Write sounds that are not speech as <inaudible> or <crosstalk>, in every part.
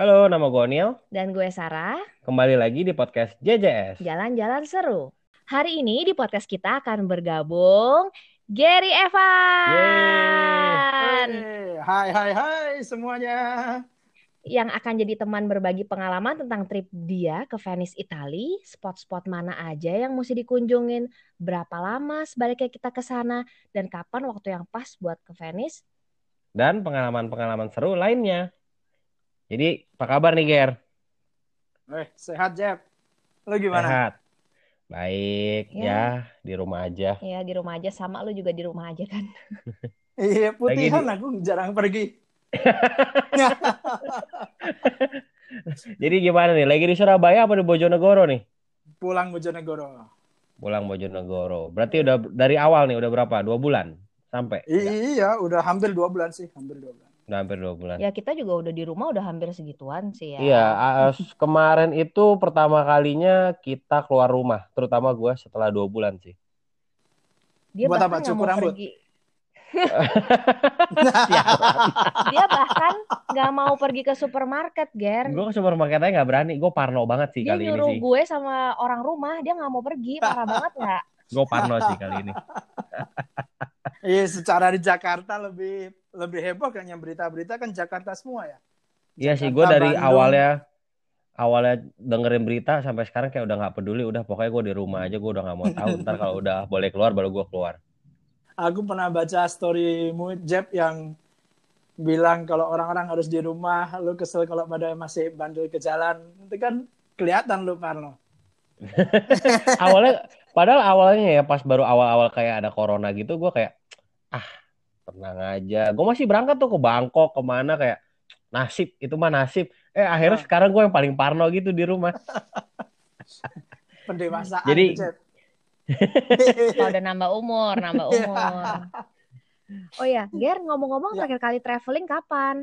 Halo, nama gue Neil. Dan gue Sarah. Kembali lagi di podcast JJS. Jalan-jalan seru. Hari ini di podcast kita akan bergabung Gary Evan. Yeay. Hai hai hai semuanya. Yang akan jadi teman berbagi pengalaman tentang trip dia ke Venice, Italia, spot-spot mana aja yang mesti dikunjungin, berapa lama sebaliknya kita ke sana, dan kapan waktu yang pas buat ke Venice. Dan pengalaman-pengalaman seru lainnya. Jadi, apa kabar nih, Ger? Eh, sehat, Jeb. Lo gimana? Sehat. Baik, Ya. ya, di rumah aja. Ya di rumah aja, sama lu juga di rumah aja kan. <laughs> Iya, putihan Lagi aku jarang pergi. <laughs> Jadi gimana nih? Lagi di Surabaya apa di Bojonegoro nih? Pulang Bojonegoro. Pulang Bojonegoro. Berarti udah dari awal nih, udah berapa? Dua bulan? Sampai? I- iya, udah hampir dua bulan sih, hampir dua bulan. Udah hampir dua bulan. Ya kita juga udah di rumah udah hampir segituan sih ya. Iya, ah, <laughs> kemarin itu pertama kalinya kita keluar rumah, terutama gue setelah dua bulan sih. Dia Buat bahkan apa? Cukur mau rambut? pergi. <laughs> Dia bahkan nggak mau pergi ke supermarket, Ger. Gue ke supermarket aja nggak berani, gue parno banget sih Dia kali ini nyuruh sih. gue sama orang rumah, dia nggak mau pergi, parah banget nggak? Gue parno sih kali ini. <laughs> Iya, secara di Jakarta lebih lebih heboh kan yang berita-berita kan Jakarta semua ya. Iya sih, gue dari Bandung. awalnya awalnya dengerin berita sampai sekarang kayak udah nggak peduli, udah pokoknya gue di rumah aja, gue udah nggak mau tahu. <laughs> Ntar kalau udah boleh keluar baru gue keluar. Aku pernah baca storymu Jeb yang bilang kalau orang-orang harus di rumah, lu kesel kalau pada masih bandel ke jalan. Itu kan kelihatan lu Parno. <laughs> Awalnya, padahal awalnya ya pas baru awal-awal kayak ada corona gitu, gue kayak ah tenang aja. Gue masih berangkat tuh ke Bangkok ke mana kayak nasib itu mah nasib. Eh akhirnya Ah. sekarang gue yang paling parno gitu di rumah. <laughs> Pendewasaan Jadi-. <laughs> Kalau udah nambah umur, nambah Iya. umur. Oh ya, Ger, ngomong-ngomong Ya. terakhir kali traveling kapan?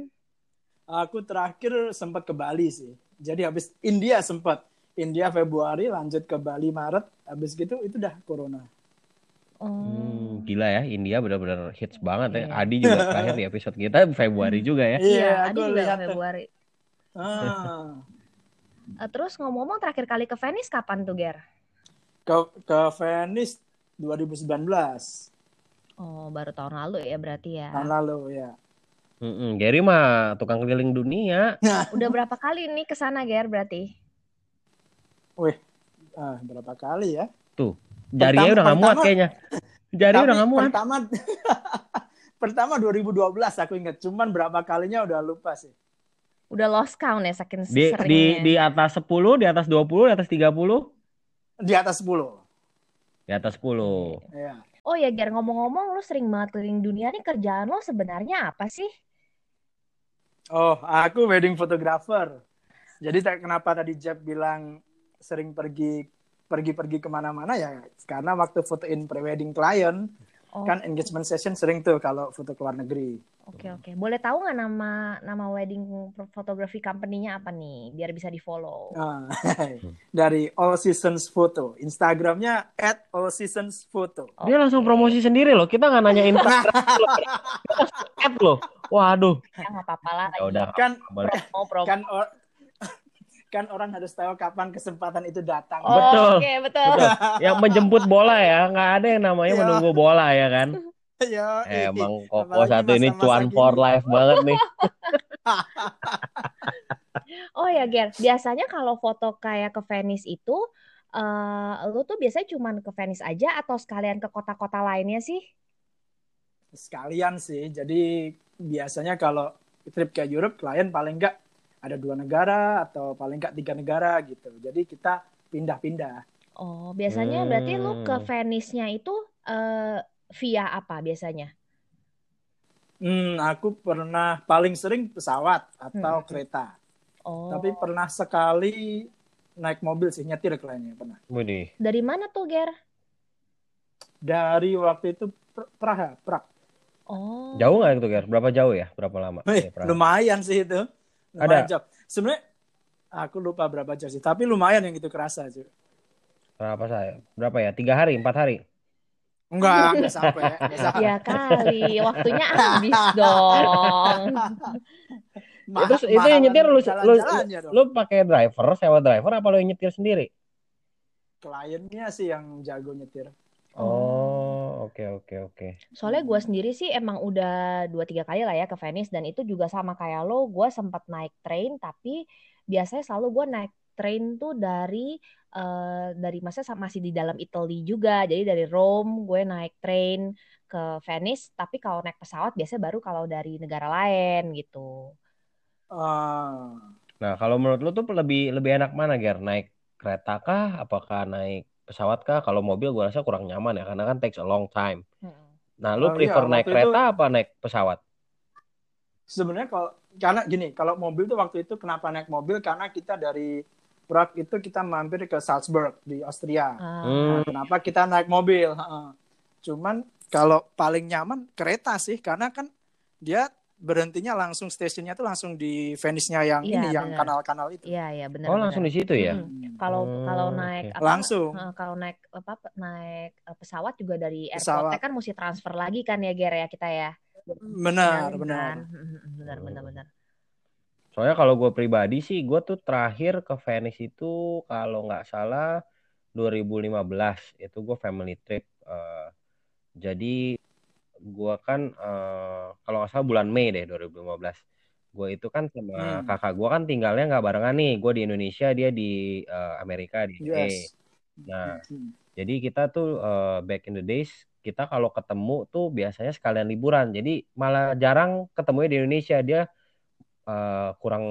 Aku terakhir sempat ke Bali sih. Jadi habis India sempat. India Februari lanjut ke Bali Maret. Habis gitu itu udah corona. Oh. Hmm, gila ya, India benar-benar hits banget ya. Iya. Adi juga <laughs> terakhir di episode kita Februari juga ya. Iya, aku ada juga lihat. tuh. Februari. Ah. Eh, Terus ngomong-ngomong terakhir kali ke Venice kapan tuh, Ger? Ke ke Venice 2019 Oh, baru tahun lalu ya berarti ya. tahun lalu ya. Mm-mm, Gary mah tukang keliling dunia. <laughs> Udah berapa kali nih ke sana, Ger, berarti? Wih, ah, berapa kali ya? Jarinya Pertama- udah nggak muat kayaknya. Jarinya Tapi udah nggak muat. Pertama <laughs> pertama 2012 aku ingat. Cuman berapa kalinya udah lupa sih. Udah lost count ya saking Di, di seringnya. di atas 10, di atas 20, di atas 30, Di atas 10. di atas 10. Ya. Oh ya, Ger, ngomong-ngomong lu sering banget keliling dunia nih kerjaan lo sebenarnya apa sih? Oh, aku wedding photographer. Jadi kenapa tadi Jeb bilang sering pergi pergi-pergi ke mana-mana ya karena waktu fotoin pre-wedding client Oh, kan engagement session sering tuh kalau foto ke luar negeri. Oke, oke. Boleh tahu nggak nama nama wedding photography company-nya apa nih? Biar bisa di-follow. Ah, <laughs> dari All Seasons Photo, Instagramnya at All Seasons Photo. Dia langsung promosi sendiri loh. Kita nggak nanya <laughs> Instagram add loh. Waduh. Ya nggak apa-apa lah. Ya udah. Kan. Promo, promo. <laughs> kan or- kan orang harus tahu kapan kesempatan itu datang. Oh, Betul. Oke, betul. Betul. Yang menjemput bola ya, nggak ada yang namanya Iya. menunggu bola ya kan. <laughs> Yo, Emang <laughs> Koko satu ini cuan for life banget nih. <laughs> Oh ya, Ger. Biasanya kalau foto kayak ke Venice itu, eh lu tuh biasanya cuman ke Venice aja atau sekalian ke kota-kota lainnya sih? sekalian sih. Jadi biasanya kalau trip ke Europe klien paling enggak ada dua negara atau paling enggak tiga negara gitu. Jadi kita pindah-pindah. Oh, biasanya berarti lu ke Hmm. Venice-nya itu eh, via apa biasanya? Hmm, aku pernah paling sering pesawat atau Hmm. kereta. Oh, Tapi pernah sekali naik mobil sih nyetir kliennya pernah. Widih. dari mana tuh, Ger? Dari waktu itu Pr- Praha, Prag. Oh, Jauh nggak itu, Ger? Berapa jauh ya? Berapa lama? Wih, Praha. lumayan sih itu. Ada. Jauh. Sebenarnya aku lupa berapa jam sih, tapi lumayan yang itu kerasa sih. Berapa saya? Berapa ya? Tiga hari, empat hari? Enggak, enggak sampai. Enggak sampai. ya kali. Waktunya habis dong. itu itu yang nyetir lu lu, jalan-jalannya dong. lu pakai driver, sewa driver apa lu yang nyetir sendiri? Kliennya sih yang jago nyetir. Oh, oke oke oke. Soalnya gue sendiri sih emang udah dua tiga kali lah ya ke Venice dan itu juga sama kayak lo, gue sempat naik train tapi biasanya selalu gue naik train tuh dari eh dari masa masih di dalam Italy juga. Jadi dari Rome gue naik train ke Venice, tapi kalau naik pesawat biasanya baru kalau dari negara lain gitu. Ah, Nah, kalau menurut lu tuh lebih lebih enak mana, Ger? Naik kereta kah? Apakah naik pesawat kah? Kalau mobil gua rasa kurang nyaman ya, karena kan takes a long time. Mm-mm. Nah, lu Oh, prefer iya, naik kereta apa naik pesawat? sebenarnya kalau karena gini, kalau mobil tuh waktu itu kenapa naik mobil? Karena kita dari Prague itu kita mampir ke Salzburg di Austria. Ah, Hmm, Nah, kenapa kita naik mobil? Heeh. Cuman kalau paling nyaman kereta sih, karena kan dia berhentinya langsung stasiunnya tuh langsung di Venice-nya yang Iya, ini, yang kanal-kanal itu. Iya iya benar. oh, langsung di situ ya? Mm. Kalau Hmm. kalau naik apa, Langsung. kalau naik apa naik eh, pesawat juga dari airportnya kan mesti transfer lagi kan ya Ger ya kita ya. Benar, Kan? benar. Mm, Benar benar benar. Soalnya kalau gue pribadi sih, gue tuh terakhir ke Venice itu kalau nggak salah 2015 itu gue family trip. Eh, jadi gue kan eh, kalau nggak salah bulan Mei deh 2015. Gue itu kan sama Hmm. kakak gue kan tinggalnya nggak barengan nih. Gue di Indonesia, dia di eh, Amerika di. US. Nah, Hmm. jadi kita tuh eh, back in the days kita kalau ketemu tuh biasanya sekalian liburan. Jadi malah jarang ketemunya di Indonesia. Dia eh, kurang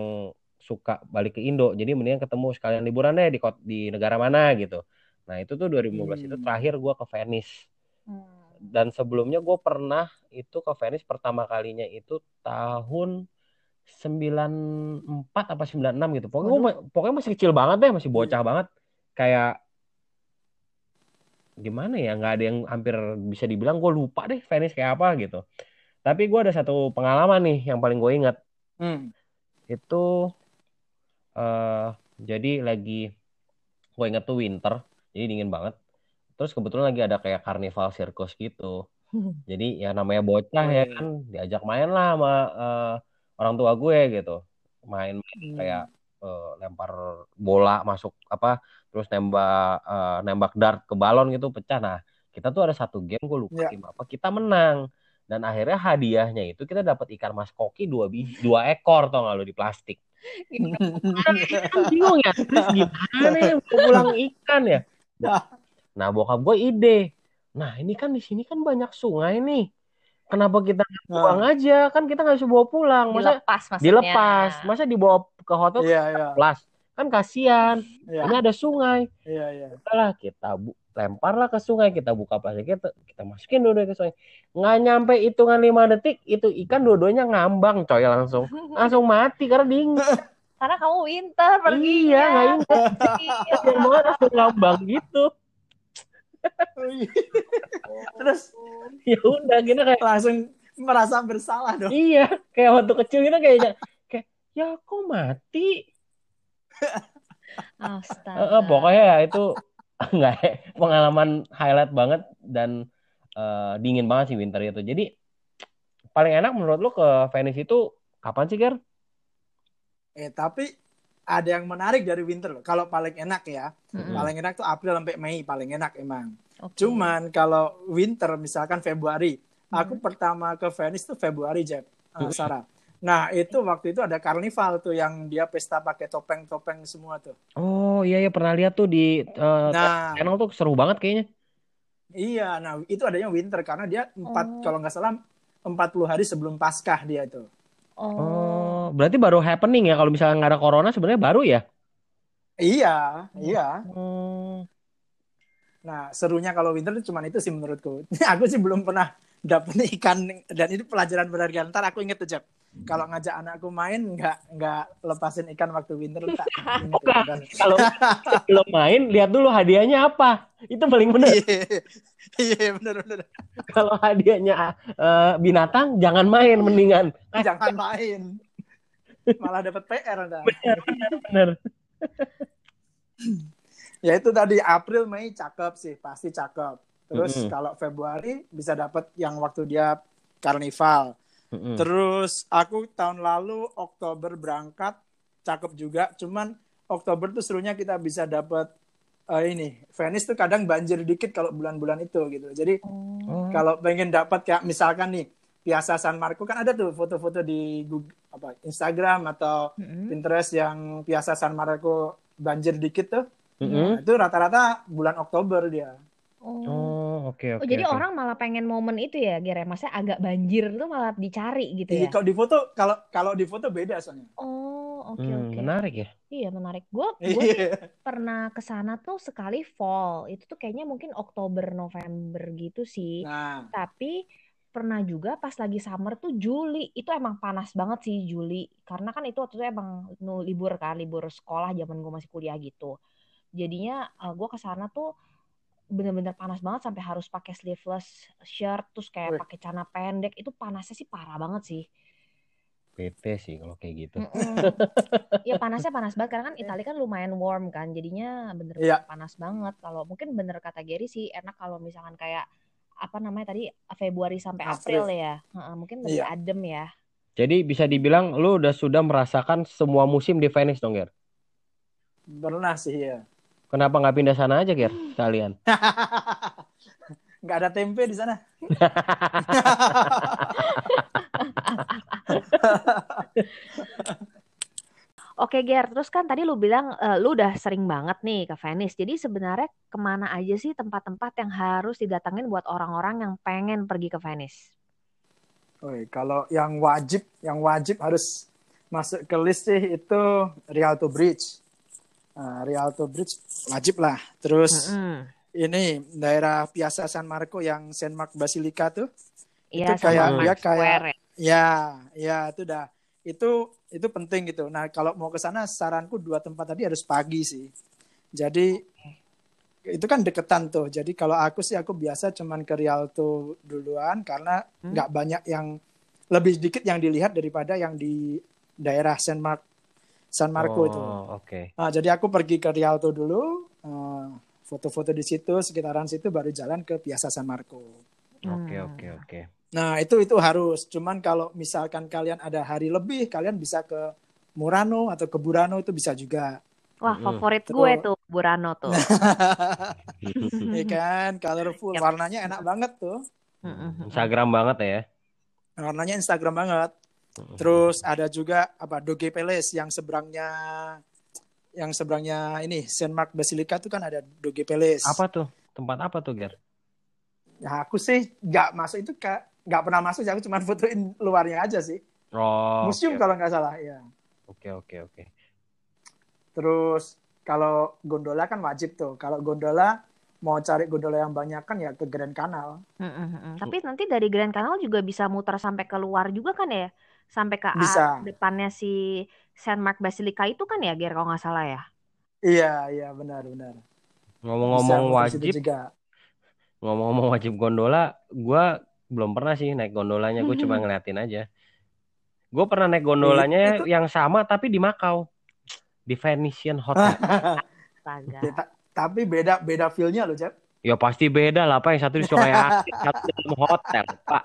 suka balik ke Indo. Jadi mendingan ketemu sekalian liburan deh di di negara mana gitu. Nah, itu tuh 2015 itu Hmm. terakhir gua ke Venice. Dan sebelumnya gue pernah itu ke Venice pertama kalinya itu tahun 94 apa 96 gitu. Pokoknya gua pokoknya masih kecil banget deh, masih bocah banget. Kayak gimana ya nggak ada yang hampir bisa dibilang gue lupa deh Venice kayak apa gitu tapi gue ada satu pengalaman nih yang paling gue ingat Hmm. itu eh jadi lagi gue inget tuh winter jadi dingin banget terus kebetulan lagi ada kayak karnival sirkus gitu. <laughs> Jadi ya namanya bocah ya kan diajak main lah sama eh, orang tua gue gitu. Main Hmm. kayak eh, lempar bola masuk apa terus nembak eh, nembak dart ke balon gitu pecah. Nah kita tuh ada satu game gue lupa Ya. tim apa kita menang. Dan akhirnya hadiahnya itu kita dapat ikan mas koki dua biji dua ekor tau gak lu di plastik. Kan <laughs> bingung ya terus gimana ya pulang ikan ya? nah <laughs> bokap gue ide. Nah ini kan di sini kan banyak sungai nih. Kenapa kita nggak buang Nah, aja? Kan kita nggak bisa bawa pulang. Masa Dilepas maksudnya. dilepas. Masa dibawa ke hotel Iya, iya, kelas? Kan kasihan. Iya, ini ada sungai. Iya, iya. udahlah kita bu lemparlah ke sungai. Kita buka plastik kita kita masukin dua ke sungai. Nggak nyampe hitungan lima detik itu ikan dua-duanya ngambang coy langsung. <laughs> Langsung mati karena dingin. Karena kamu winter pergi. iya nggak ingat. <laughs> Yang banget langsung ngambang gitu Terus ya udah kita kayak langsung merasa bersalah dong. iya kayak waktu kecil gitu kayak kayak ya kok mati Astaga. Eh, pokoknya ya itu nggak pengalaman highlight banget dan eh, dingin banget sih winter itu. Jadi paling enak menurut lu ke Venice itu kapan sih, Ger? Eh, tapi ada yang menarik dari winter loh. Kalau paling enak ya, Mm-mm. paling enak tuh April sampai Mei paling enak emang. Oke. Cuman kalau winter misalkan Februari, aku Hmm. pertama ke Venice tuh Februari Jeb, uh. Sarah. Nah itu waktu itu ada karnival tuh yang dia pesta pakai topeng-topeng semua tuh. Oh iya ya pernah lihat tuh di eh, Nah channel tuh seru banget kayaknya. iya, nah itu adanya winter karena dia empat Oh. kalau nggak salah 40 hari sebelum Paskah dia itu. Oh. Berarti baru happening ya kalau misalnya nggak ada corona sebenarnya baru ya? Iya, iya. Oh. Nah serunya kalau winter itu cuman itu sih menurutku. <laughs> aku sih belum pernah dapet ikan dan ini pelajaran berharga. Ntar aku inget tuh Jeb. Kalau ngajak anakku main nggak nggak lepasin ikan waktu winter tak <laughs> Kalau <laughs> belum main lihat dulu hadiahnya apa. Itu paling benar. Iya, iya bener bener. Kalau hadiahnya eh, binatang jangan main mendingan. Jangan main. Malah dapat PR anda. Bener. Ya itu tadi April Mei cakep sih pasti cakep. Terus Mm-mm. kalau Februari bisa dapat yang waktu dia karnival. Mm-mm. Terus aku tahun lalu Oktober berangkat, cakep juga. Cuman Oktober tuh serunya kita bisa dapat eh, ini Venice tuh kadang banjir dikit kalau bulan-bulan itu gitu. Jadi Oh. kalau pengen dapat kayak misalkan nih Piazza San Marco kan ada tuh foto-foto di Google, apa Instagram atau Mm-mm. Pinterest yang Piazza San Marco banjir dikit tuh. Mm-mm. Nah, itu rata-rata bulan Oktober dia. Oh. Oh, oke Oh, oke. jadi oke. orang malah pengen momen itu ya, Ger. ya? Maksudnya agak banjir tuh malah dicari gitu Jadi ya. kalau di foto kalau kalau di foto beda soalnya. Oh, oke Hmm, oke. menarik ya. Iya, menarik. Gue gue Iya. pernah ke sana tuh sekali fall. Itu tuh kayaknya mungkin Oktober November gitu sih. Nah, Tapi pernah juga pas lagi summer tuh Juli. Itu emang panas banget sih Juli. Karena kan itu waktu itu emang nu- libur kan, libur sekolah zaman gue masih kuliah gitu. Jadinya gue ke sana tuh bener-bener panas banget sampai harus pakai sleeveless shirt terus kayak pakai celana pendek. Itu panasnya sih parah banget sih. PT sih kalau kayak gitu. Ya panasnya panas banget karena kan Italia kan lumayan warm kan, jadinya bener Iya. panas banget. Kalau mungkin bener kata Gary sih enak kalau misalkan kayak apa namanya tadi Februari sampai April, April. ya, Heeh, mungkin lebih Iya. adem ya. Jadi bisa dibilang lu udah sudah merasakan semua musim di Venice dong, Ger. pernah sih ya. Kenapa nggak pindah sana aja, Ger? Kalian. <laughs> Nggak ada tempe di sana. <laughs> <laughs> Oke Ger, terus kan tadi lu bilang eh, lu udah sering banget nih ke Venice. Jadi sebenarnya ke mana aja sih tempat-tempat yang harus didatengin buat orang-orang yang pengen pergi ke Venice? Woi, kalau yang wajib, yang wajib harus masuk ke list sih itu Rialto Bridge. Nah, Rialto Bridge wajib lah. Terus Mm-mm. ini daerah Piazza San Marco yang Saint Mark Basilica tuh. Iya, Itu kayak- dia kayak- ya. Ya, ya itu dah. Itu itu penting gitu. Nah, kalau mau ke sana saranku dua tempat tadi harus pagi sih. Jadi itu kan deketan tuh. Jadi kalau aku sih aku biasa cuman ke Rialto duluan karena Hmm. nggak banyak yang lebih sedikit yang dilihat daripada yang di daerah San Mark San Marco itu. Oh, oke. Nah, jadi aku pergi ke Rialto dulu, eh, foto-foto di situ, sekitaran situ, baru jalan ke Piazza San Marco. Oke, Hmm. oke, oke. Nah, itu itu harus. Cuman kalau misalkan kalian ada hari lebih, kalian bisa ke Murano atau ke Burano itu bisa juga. Wah, favorit Terus- gue tuh Burano tuh. <laughs> Iya kan, colorful, Yap. warnanya enak banget tuh. Instagram banget ya. Warnanya Instagram banget. Terus ada juga apa Doge Palace yang seberangnya yang seberangnya ini Saint Mark Basilica itu kan ada Doge Palace. Apa tuh? Tempat apa tuh, Ger? Ya aku sih nggak masuk itu kak, nggak pernah masuk sih. Aku cuma <laughs> fotoin luarnya aja sih. Oh, Museum oke, kalau nggak salah ya. Oke, oke, oke. Terus kalau gondola kan wajib tuh. Kalau gondola mau cari gondola yang banyak kan ya ke Grand Canal. Mm-mm, mm-mm. Tapi nanti dari Grand Canal juga bisa muter sampai keluar juga kan ya? Sampai ke Bisa. depannya si Saint Mark Basilica itu kan ya, Ger, kalau nggak salah ya? Iya iya benar benar. Ngomong-ngomong wajib, juga. ngomong-ngomong wajib gondola, gua belum pernah sih naik gondolanya, gue cuma ngeliatin aja. Gue pernah naik gondolanya Itu- yang sama tapi di Makau, di Venetian Hotel. <laughs> Ya, tapi beda beda feel-nya loh, Jep. Ya pasti beda lah, Pak. Yang satu di Sungai Aktif, satu di hotel, Pak.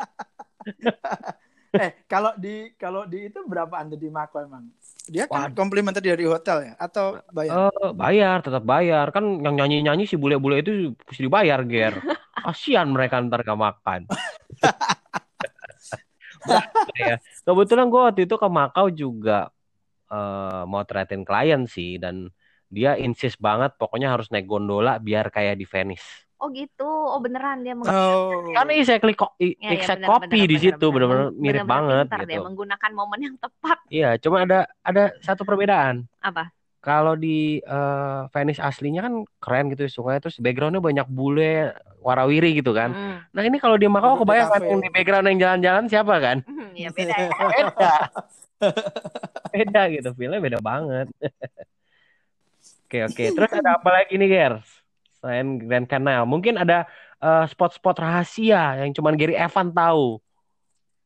<laughs> Eh, kalau di kalau di itu berapaan tuh di Mako emang? Dia kan Waduh. complimentary dari hotel ya atau bayar? Eh, bayar, tetap bayar. Kan yang nyanyi-nyanyi si bule-bule itu mesti dibayar, Ger. Kasihan mereka ntar gak makan. ya. Kebetulan gue waktu itu ke Makau juga eh, mau tretin klien sih. Dan dia insist banget pokoknya harus naik gondola biar kayak di Venice. Oh gitu. Oh beneran dia Oh. Karena exactly, ko- Ya, ya, exact bener, copy bener, di bener, situ. bener. Bener-bener Meng- mirip bener-bener banget pintar gitu. dia menggunakan momen yang tepat. Iya, cuma ada ada satu perbedaan. Apa? Kalau di eh, Venice aslinya kan keren gitu ya sungai terus backgroundnya banyak bule warawiri gitu kan. Mm. Nah ini kalau di Makau kebayang kan yang di background yang jalan-jalan siapa kan? Hmm, ya <laughs> beda. Beda. <laughs> beda gitu, feelnya beda banget. <laughs> oke oke, terus ada apa lagi nih Ger? Selain Grand Canal, mungkin ada eh, spot-spot rahasia yang cuman Gary Evan tahu.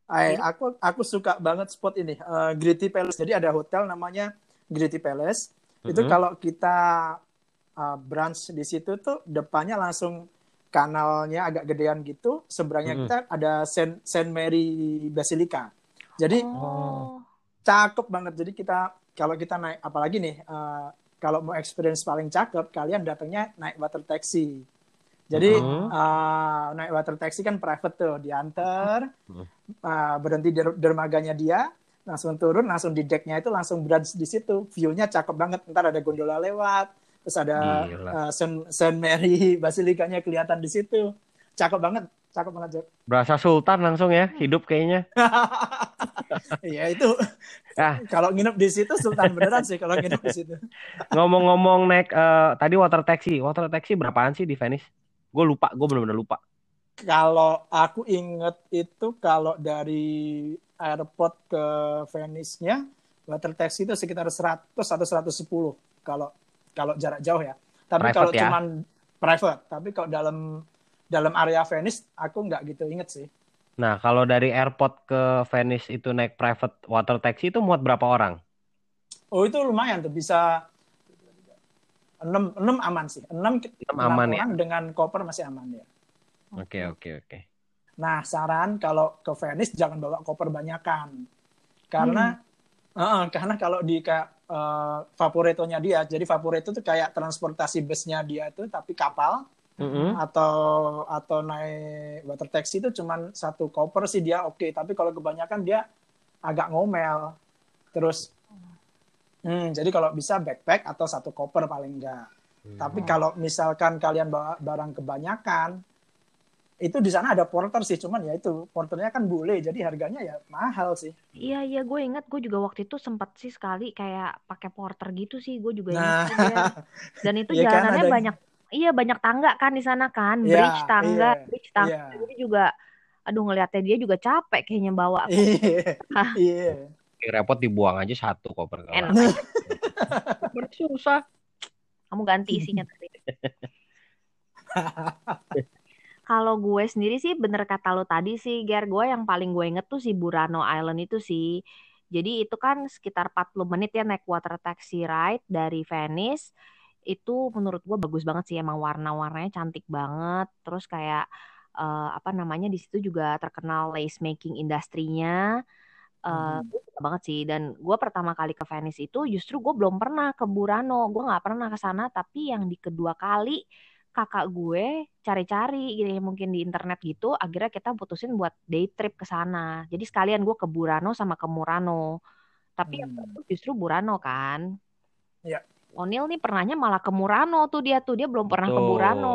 Ay, aku aku suka banget spot ini, eh, Gritty Palace. Jadi ada hotel namanya Gritty Palace. Itu kalau kita uh, brunch di situ tuh depannya langsung kanalnya agak gedean gitu. Seberangnya Mhm. kita ada Saint, Saint Mary Basilica. Jadi Oh. cakep banget. Jadi kita kalau kita naik apalagi nih eh, kalau mau experience paling cakep kalian datangnya naik water taxi. Jadi Mhm. eh, naik water taxi kan private tuh, diantar eh, berhenti di der- dermaganya dia, langsung turun, langsung di decknya itu langsung brunch di situ. View-nya cakep banget. Ntar ada gondola lewat, terus ada Gila. eh, Saint, Saint Mary <laughs> Basilikanya kelihatan di situ. Cakep banget, cakep banget. Jack. Berasa sultan langsung ya hidup kayaknya. <laughs> Iya itu Ah. kalau nginep di situ sultan beneran sih kalau nginep di situ. <laughs> Ngomong-ngomong naik eh, tadi water taxi, water taxi berapaan sih di Venice? Gue lupa, gue bener-bener lupa. Kalau aku inget itu kalau dari airport ke Venice-nya water taxi itu sekitar 100 atau 110 kalau kalau jarak jauh ya. Tapi Private kalau ya? cuman private, tapi kalau dalam dalam area Venice aku nggak gitu inget sih. Nah, kalau dari airport ke Venice itu naik private water taxi itu muat berapa orang? Oh itu lumayan tuh bisa 6 6 aman sih. 6 Enam aman ya? dengan koper masih aman ya. Oke, oke, oke. Nah, saran kalau ke Venice jangan bawa koper banyakan. Karena eh, karena kalau di kayak eh, Vaporetto-nya dia, jadi Vaporetto tuh kayak transportasi busnya dia tuh tapi kapal Mm-mm. atau atau naik water taxi itu cuman satu koper sih dia oke, tapi kalau kebanyakan dia agak ngomel. Terus hmm, jadi kalau bisa backpack atau satu koper paling enggak. Tapi Hmm. kalau misalkan kalian bawa barang kebanyakan, itu di sana ada porter sih, cuman ya itu porternya kan bule, jadi harganya ya mahal sih. Iya iya gue ingat gue juga waktu itu sempat sih sekali kayak pakai porter gitu sih gue juga Nah, ingat. Dan itu <laughs> Iya kan, jalanannya ada- banyak iya banyak tangga kan di sana kan, Iya, bridge tangga, iya, bridge tangga. iya. Jadi juga aduh ngeliatnya dia juga capek kayaknya bawa Iya, Ah. <laughs> iya. Repot dibuang aja satu koper. enak. <laughs> Susah. Kamu ganti isinya tadi. Kalau gue sendiri sih bener kata lo tadi sih, Ger. Gue yang paling gue inget tuh si Burano Island itu sih. Jadi itu kan sekitar 40 menit ya naik water taxi ride dari Venice. Itu menurut gue bagus banget sih. Emang warna-warnanya cantik banget. Terus kayak eh, apa namanya di situ juga terkenal lace making industrinya. Eh, Hmm. gue suka banget sih. Dan gue pertama kali ke Venice itu justru gue belum pernah ke Burano. Gue nggak pernah ke sana. Tapi yang di kedua kali kakak gue cari-cari gitu ya, mungkin di internet gitu akhirnya kita putusin buat day trip ke sana jadi sekalian gue ke Burano sama ke Murano tapi yang Hmm. bagus justru Burano kan Iya. Onil nih pernahnya malah ke Murano tuh dia tuh dia belum pernah ke Betul. Burano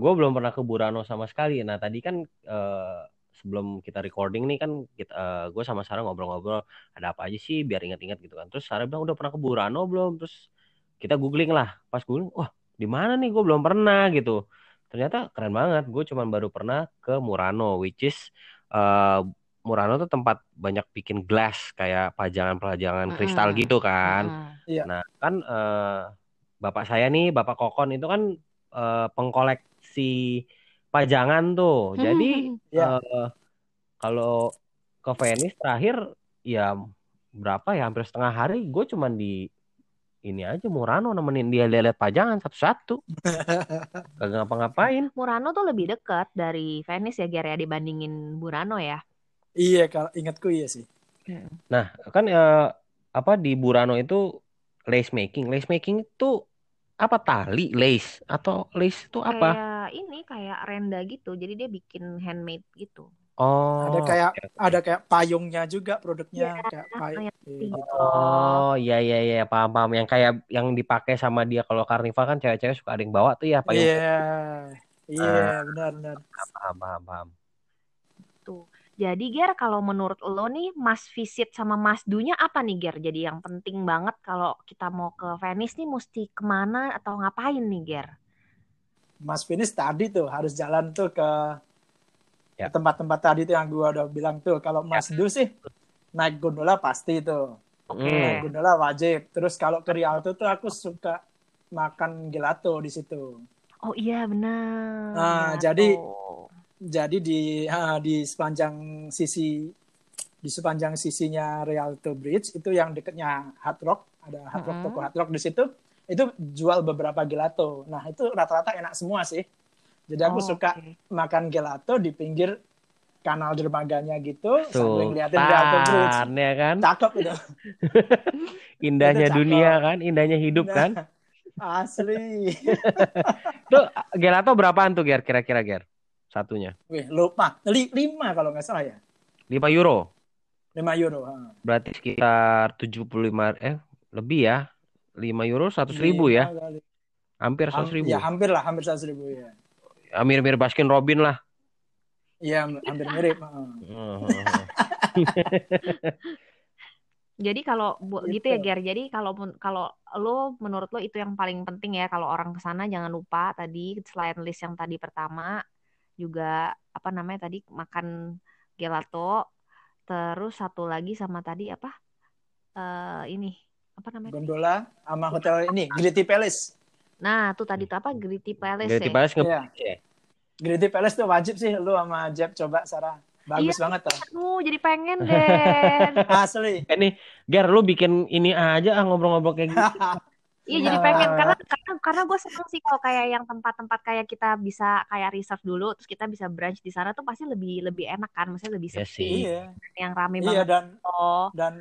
Gue belum pernah ke Burano sama sekali. Nah, tadi kan eh, sebelum kita recording nih kan kita gue sama Sarah ngobrol-ngobrol ada apa aja sih biar ingat-ingat gitu kan. Terus Sarah bilang udah pernah ke Burano belum? Terus kita googling lah. Pas googling, wah di mana nih? Gue belum pernah gitu. Ternyata keren banget. Gue cuman baru pernah ke Murano, which is eh, Murano tuh tempat banyak bikin glass kayak pajangan-pajangan kristal Mm-mm. gitu kan. Mm-mm. Nah, kan eh, bapak saya nih, Bapak Kokon itu kan eh, pengkoleksi pajangan tuh. Jadi Iya. eh, kalau ke Venice terakhir ya berapa ya hampir setengah hari gue cuman di ini aja Murano nemenin dia lihat pajangan satu-satu. <laughs> Kagak ngapa-ngapain. Murano tuh lebih dekat dari Venice ya Ger ya dibandingin Burano ya Iya, kalau ingatku iya sih. Nah, kan eh, apa di Burano itu lace making. Lace making itu apa tali lace atau lace itu apa? kayak ini kayak renda gitu jadi dia bikin handmade gitu Oh. Ada kayak ada kayak payungnya juga produknya Iya, kayak payung Iya, gitu. Oh, iya iya iya paham paham yang kayak yang dipakai sama dia kalau karnival kan cewek-cewek suka ada yang bawa tuh ya payung. Iya. Iya, benar benar. Paham paham paham. tuh jadi Ger kalau menurut lo nih Mas visit sama Mas Dunya apa nih Ger jadi yang penting banget kalau kita mau ke Venice nih mesti ke mana atau ngapain nih Ger Mas Finis tadi tuh harus jalan tuh ke Ya. tempat-tempat tadi tuh yang gua udah bilang tuh. Kalau Mas Du sih naik gondola pasti tuh. oke Hmm. Naik gondola wajib. Terus kalau ke Rialto tuh aku suka makan gelato di situ. oh iya benar Nah, Gelato. jadi Jadi di ah, di sepanjang sisi di sepanjang sisinya Rialto Bridge itu yang dekatnya Hard Rock, ada Hard Rock Mm-mm. toko Hard Rock di situ, itu jual beberapa gelato. Nah, itu rata-rata enak semua sih. Jadi aku Oh, suka oke. makan gelato di pinggir kanal dermaganya gitu sambil ngeliatin Bridge. Sultan ya kan. Cakep itu. <laughs> Indahnya Itu cakep. dunia kan, indahnya hidup kan. Nah, <laughs> Asli. <laughs> Tuh gelato berapaan tuh Ger kira-kira Ger? Satunya. Wih, lupa. Li- lima kalau nggak salah ya. 5 euro. 5 euro. ha. Berarti sekitar 75 eh lebih ya. 5 euro 100 ribu ya. Lima kali. Hampir Ham- 100 ribu. Ya hampir lah, hampir 100 ribu ya. Mirip-mirip Baskin Robin lah. Iya, hampir mirip. Jadi kalau bu- gitu Gitu. ya Ger. Jadi kalau kalau lo menurut lo itu yang paling penting ya kalau orang ke sana jangan lupa tadi selain list yang tadi pertama juga apa namanya tadi makan gelato terus satu lagi sama tadi apa eh ini apa namanya? Gondola sama hotel ini, Gritty Palace. Nah, tuh tadi tuh apa Gritty Palace Jadi ya. Palace nge Iya. ya. Gritty Palace tuh wajib sih lu sama Jeb coba Sarah. Bagus Iya. banget tuh. Aduh, jadi pengen deh. <laughs> Asli. Eh nih, Ger lu bikin ini aja ah ngobrol-ngobrol kayak gitu. <laughs> Iya jadi Nah. pengen karena karena karena gue seneng sih kalau kayak yang tempat-tempat kayak kita bisa kayak research dulu terus kita bisa brunch di sana tuh pasti lebih lebih enak kan maksudnya lebih Iya sepi sih. iya. yang rame Iya banget dan oh dan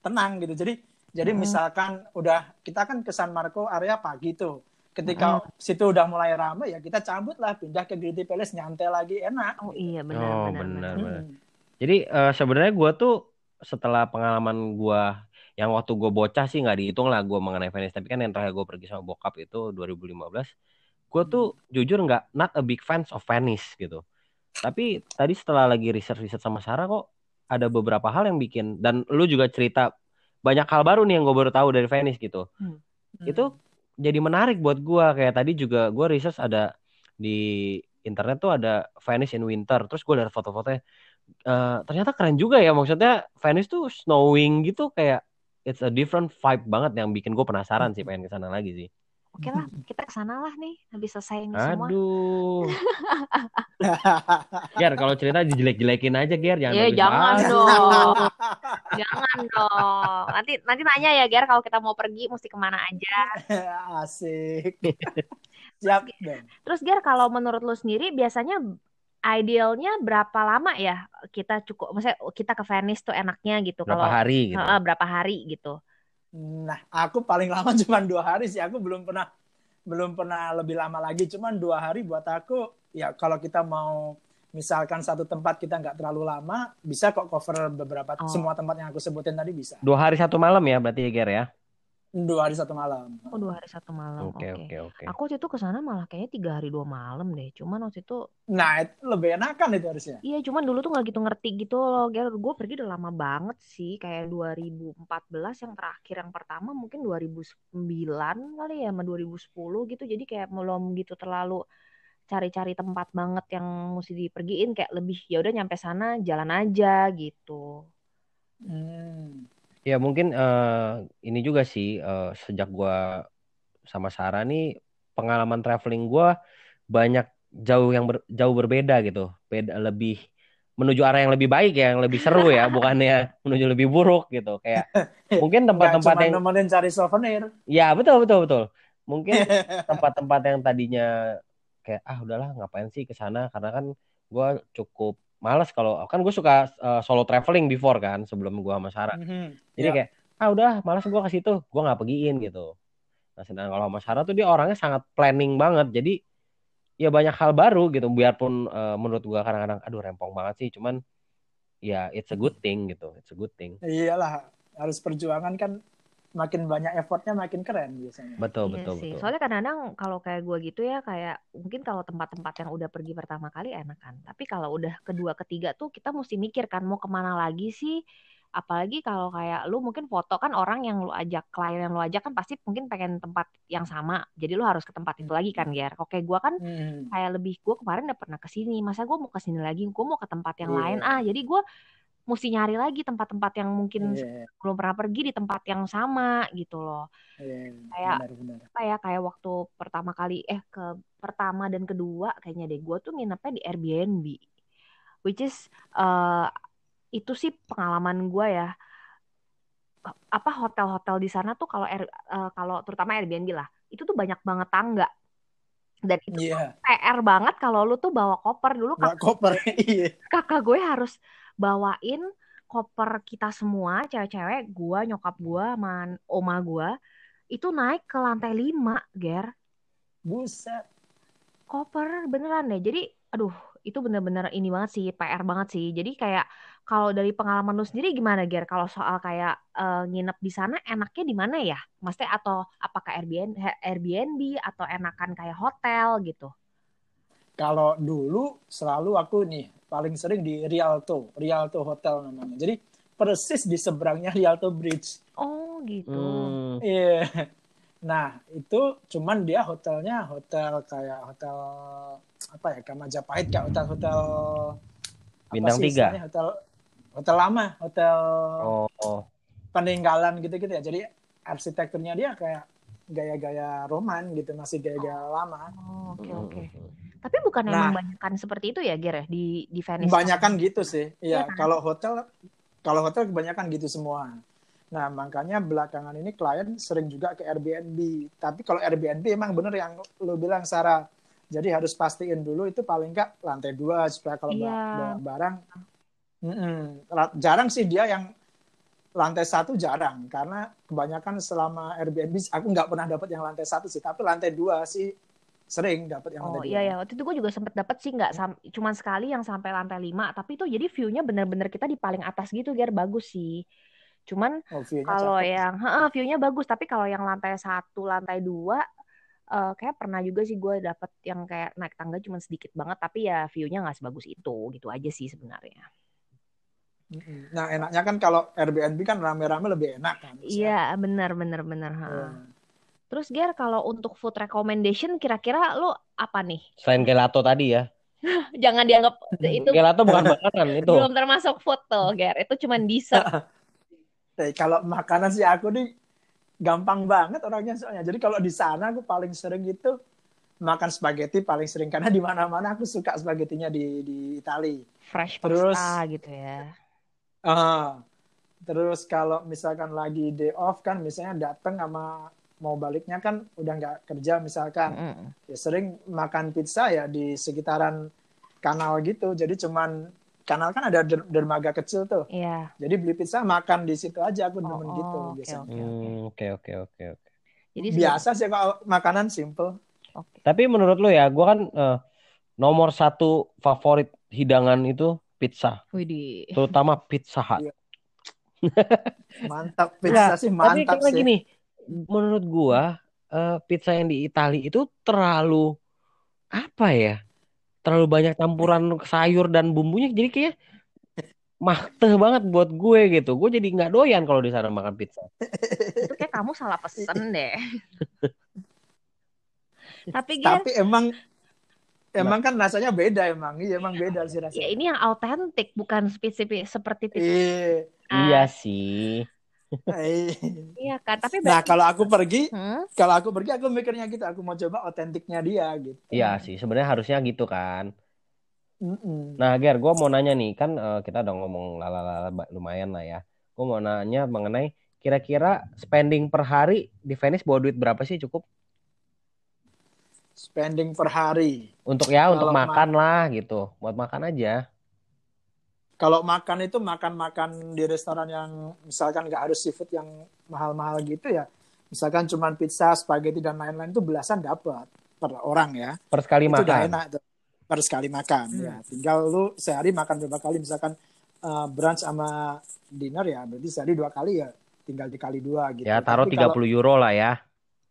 tenang gitu. Jadi jadi Mm. misalkan udah kita kan ke San Marco area pagi tuh. Ketika situ udah mulai ramai ya kita cabut lah pindah ke Gritty Palace nyantai lagi enak. oh iya benar Oh, benar benar. benar. Hmm. Jadi eh, sebenarnya gua tuh setelah pengalaman gua yang waktu gue bocah sih nggak dihitung lah gue mengenai Venice tapi kan yang terakhir gue pergi sama bokap itu 2015 gue tuh jujur nggak not a big fans of Venice gitu tapi tadi setelah lagi research research sama Sarah kok ada beberapa hal yang bikin dan lu juga cerita banyak hal baru nih yang gue baru tahu dari Venice gitu Hmm. itu jadi menarik buat gue kayak tadi juga gue research ada di internet tuh ada Venice in winter. Terus gue lihat foto-fotonya. Eh, ternyata keren juga ya. Maksudnya Venice tuh snowing gitu kayak it's a different vibe banget yang bikin gue penasaran sih pengen ke sana lagi sih oke lah kita ke sana lah nih habis selesai ini semua. Aduh. <laughs> Ger kalau cerita dijelek-jelekin aja Ger jangan ya jangan banget. dong. <laughs> Jangan dong. Nanti nanti nanya ya Ger kalau kita mau pergi mesti ke mana aja. <laughs> Asik. Siap, terus Ger kalau menurut lu sendiri biasanya idealnya berapa lama ya kita cukup maksudnya kita ke Venice tuh enaknya gitu. Berapa kalau hari gitu? Heeh, berapa hari gitu Nah, aku paling lama <laughs> cuma dua hari sih. Aku belum pernah belum pernah lebih lama lagi. Cuman dua hari buat aku ya kalau kita mau misalkan satu tempat kita nggak terlalu lama, bisa kok cover beberapa Oh. semua tempat yang aku sebutin tadi bisa. dua hari satu malam ya berarti ya Ger ya Dua hari satu malam. oh dua hari satu malam oke oke oke oke aku waktu itu ke sana malah kayaknya tiga hari dua malam deh cuman waktu itu Nah, itu lebih enakan itu harusnya. Iya, cuman dulu tuh nggak gitu ngerti gitu loh. Ger, gue pergi udah lama banget sih, kayak 2014 yang terakhir yang pertama mungkin 2009 kali ya sama 2010 gitu. Jadi kayak belum gitu terlalu cari-cari tempat banget yang mesti dipergiin kayak lebih ya udah nyampe sana jalan aja gitu. Hmm. Ya mungkin eh, ini juga sih eh, sejak gua sama Sarah nih pengalaman traveling gua banyak jauh yang ber- jauh berbeda gitu. Beda lebih menuju arah yang lebih baik ya, yang lebih seru ya, <laughs> bukannya menuju lebih buruk gitu. Kayak <laughs> mungkin tempat-tempat yang nemenin cari souvenir. ya betul betul betul. Mungkin <laughs> tempat-tempat yang tadinya kayak ah udahlah ngapain sih ke sana karena kan gua cukup malas kalau kan gue suka eh, solo traveling before kan sebelum gua sama Sarah. Mhm. Jadi Ya. kayak ah udah malas gue ke situ, gue nggak pergiin gitu. Nah sedangkan kalau sama Sarah tuh dia orangnya sangat planning banget, jadi ya banyak hal baru gitu. Biarpun eh, menurut gue kadang-kadang aduh rempong banget sih, cuman ya it's a good thing gitu, it's a good thing. Iyalah, harus perjuangan kan makin banyak effortnya makin keren biasanya. Betul Iya betul sih. betul. Soalnya kadang-kadang kalau kayak gue gitu ya kayak mungkin kalau tempat-tempat yang udah pergi pertama kali enak kan. Tapi kalau udah kedua ketiga tuh kita mesti mikir kan mau ke mana lagi sih. Apalagi kalau kayak lu mungkin foto kan orang yang lu ajak klien yang lu ajak kan pasti mungkin pengen tempat yang sama. Jadi lu harus ke tempat itu lagi kan Ger. Oke gue kan Hmm. kayak lebih gue kemarin udah pernah ke sini. Masa gue mau ke sini lagi? Gue mau ke tempat yang Iya. lain ah. Jadi gue mesti nyari lagi tempat-tempat yang mungkin Iya, belum pernah pergi di tempat yang sama gitu loh iya, Kayak- benar-benar. apa ya kayak waktu pertama kali eh ke pertama dan kedua kayaknya deh gue tuh nginepnya di Airbnb which is eh, itu sih pengalaman gue ya apa hotel-hotel di sana tuh kalau Air- eh, kalau terutama Airbnb lah itu tuh banyak banget tangga Dan itu Iya, PR banget kalau lu tuh bawa koper dulu kakak, koper. <laughs> Iya. kakak gue harus bawain koper kita semua cewek-cewek gua nyokap gua sama oma gua itu naik ke lantai 5 ger. Buset. koper beneran deh. Jadi aduh itu bener-bener ini banget sih PR banget sih. Jadi kayak kalau dari pengalaman lu sendiri gimana ger? Kalau soal kayak eh, nginep di sana enaknya di mana ya? Maksudnya atau apakah Airbnb Airbnb atau enakan kayak hotel gitu? Kalau dulu selalu aku nih paling sering di Rialto, Rialto Hotel namanya. Jadi persis di seberangnya Rialto Bridge. oh gitu Hmm, Iya. Nah, itu cuman dia hotelnya hotel kayak hotel apa ya, kayak Majapahit kayak hotel-hotel apa Bintang sih tiga? Hotel hotel lama, hotel oh, oh. peninggalan gitu-gitu ya. Jadi arsitekturnya dia kayak gaya-gaya roman gitu, masih gaya-gaya lama. oh, oke Hmm, oke hmm, hmm. Tapi bukan emang Nah. banyakan seperti itu ya ger ya di di Venice Kebanyakan gitu sih. Iya Iya, kan? kalau hotel kalau hotel kebanyakan gitu semua. Nah, makanya belakangan ini klien sering juga ke Airbnb. Tapi kalau Airbnb emang bener yang lu bilang Sarah. Jadi harus pastiin dulu itu paling nggak lantai dua supaya kalau ba- bawa barang. Mm-mm. Ra- Jarang sih dia yang lantai satu jarang karena kebanyakan selama Airbnb aku nggak pernah dapat yang lantai satu sih. Tapi lantai dua sih sering dapat yang Oh lantai iya ya. waktu itu gue juga sempet dapet sih nggak sam cuman sekali yang sampai lantai 5 tapi itu jadi view-nya bener-bener kita di paling atas gitu Ger. Bagus sih. Cuman Oh, kalau yang heeh, view-nya bagus. Tapi kalau yang lantai satu lantai dua eh, kayak pernah juga sih gue dapet yang kayak naik tangga cuman sedikit banget. Tapi ya view-nya nggak sebagus itu gitu aja sih sebenarnya. Nah, enaknya kan kalau Airbnb kan rame-rame lebih enak kan. iya bener bener bener Iya. Terus Ger kalau untuk food recommendation kira-kira lo apa nih Selain gelato tadi ya. <laughs> jangan dianggap <laughs> itu Gelato bukan <laughs> makanan itu. belum termasuk food tuh Ger itu cuman dessert Eh, kalau makanan sih aku nih gampang banget orangnya soalnya. Jadi kalau di sana aku paling sering itu makan spaghetti paling sering karena di mana-mana aku suka spagettinya di di Itali. fresh Terus- pasta gitu ya. Ah, terus kalau misalkan lagi day off kan misalnya datang sama mau baliknya kan udah nggak kerja misalkan Mm-mm. ya sering makan pizza ya di sekitaran kanal gitu. Jadi cuman kanal kan ada der- dermaga kecil tuh. Iya. Jadi beli pizza makan di situ aja aku Oh, demen oh, gitu biasanya. oke. Hmm, Oke oke oke oke. Jadi Biasa sih kalau makanan simple. Oke. Tapi menurut lu ya, gua kan eh, nomor satu favorit hidangan itu pizza, Widih. terutama Pizza Hut. Iya. <laughs> Mantap pizza sih Tapi mantap karena sih. gini, menurut gua eh, pizza yang di Italia itu terlalu apa ya? Terlalu banyak campuran sayur dan bumbunya, jadi kayak mahteh banget buat gue gitu. Gue jadi nggak doyan kalau di sana makan pizza. Itu kayak kamu salah pesen deh. <laughs> Tapi Tapi emang emang kan rasanya beda emang. Iya emang beda sih ya rasanya. ini yang autentik bukan spesifik seperti pizza. Iya. Iya sih. Iya kan? Tapi Nah, berarti kalau aku pergi, Hmm? kalau aku pergi aku mikirnya gitu, aku mau coba otentiknya dia gitu. Iya sih, sebenarnya harusnya gitu kan. Mm-mm. Nah, Ger, gue mau nanya nih, kan eh, kita udah ngomong lala lumayan lah ya. Gue mau nanya mengenai kira-kira spending per hari di Venice bawa duit berapa sih cukup? Spending per hari. Untuk ya, untuk Kalau ma- makan lah gitu. Buat makan aja. Kalau makan itu makan-makan di restoran yang misalkan nggak harus seafood yang mahal-mahal gitu ya. Misalkan cuma pizza, spaghetti dan lain-lain itu belasan dapat per orang ya. Per sekali itu udah makan. enak tuh per sekali makan Hmm. ya tinggal lu sehari makan berapa kali misalkan uh, brunch sama dinner ya berarti sehari dua kali ya tinggal dikali dua gitu Ya, taruh Tapi 30 kalau- euro lah ya.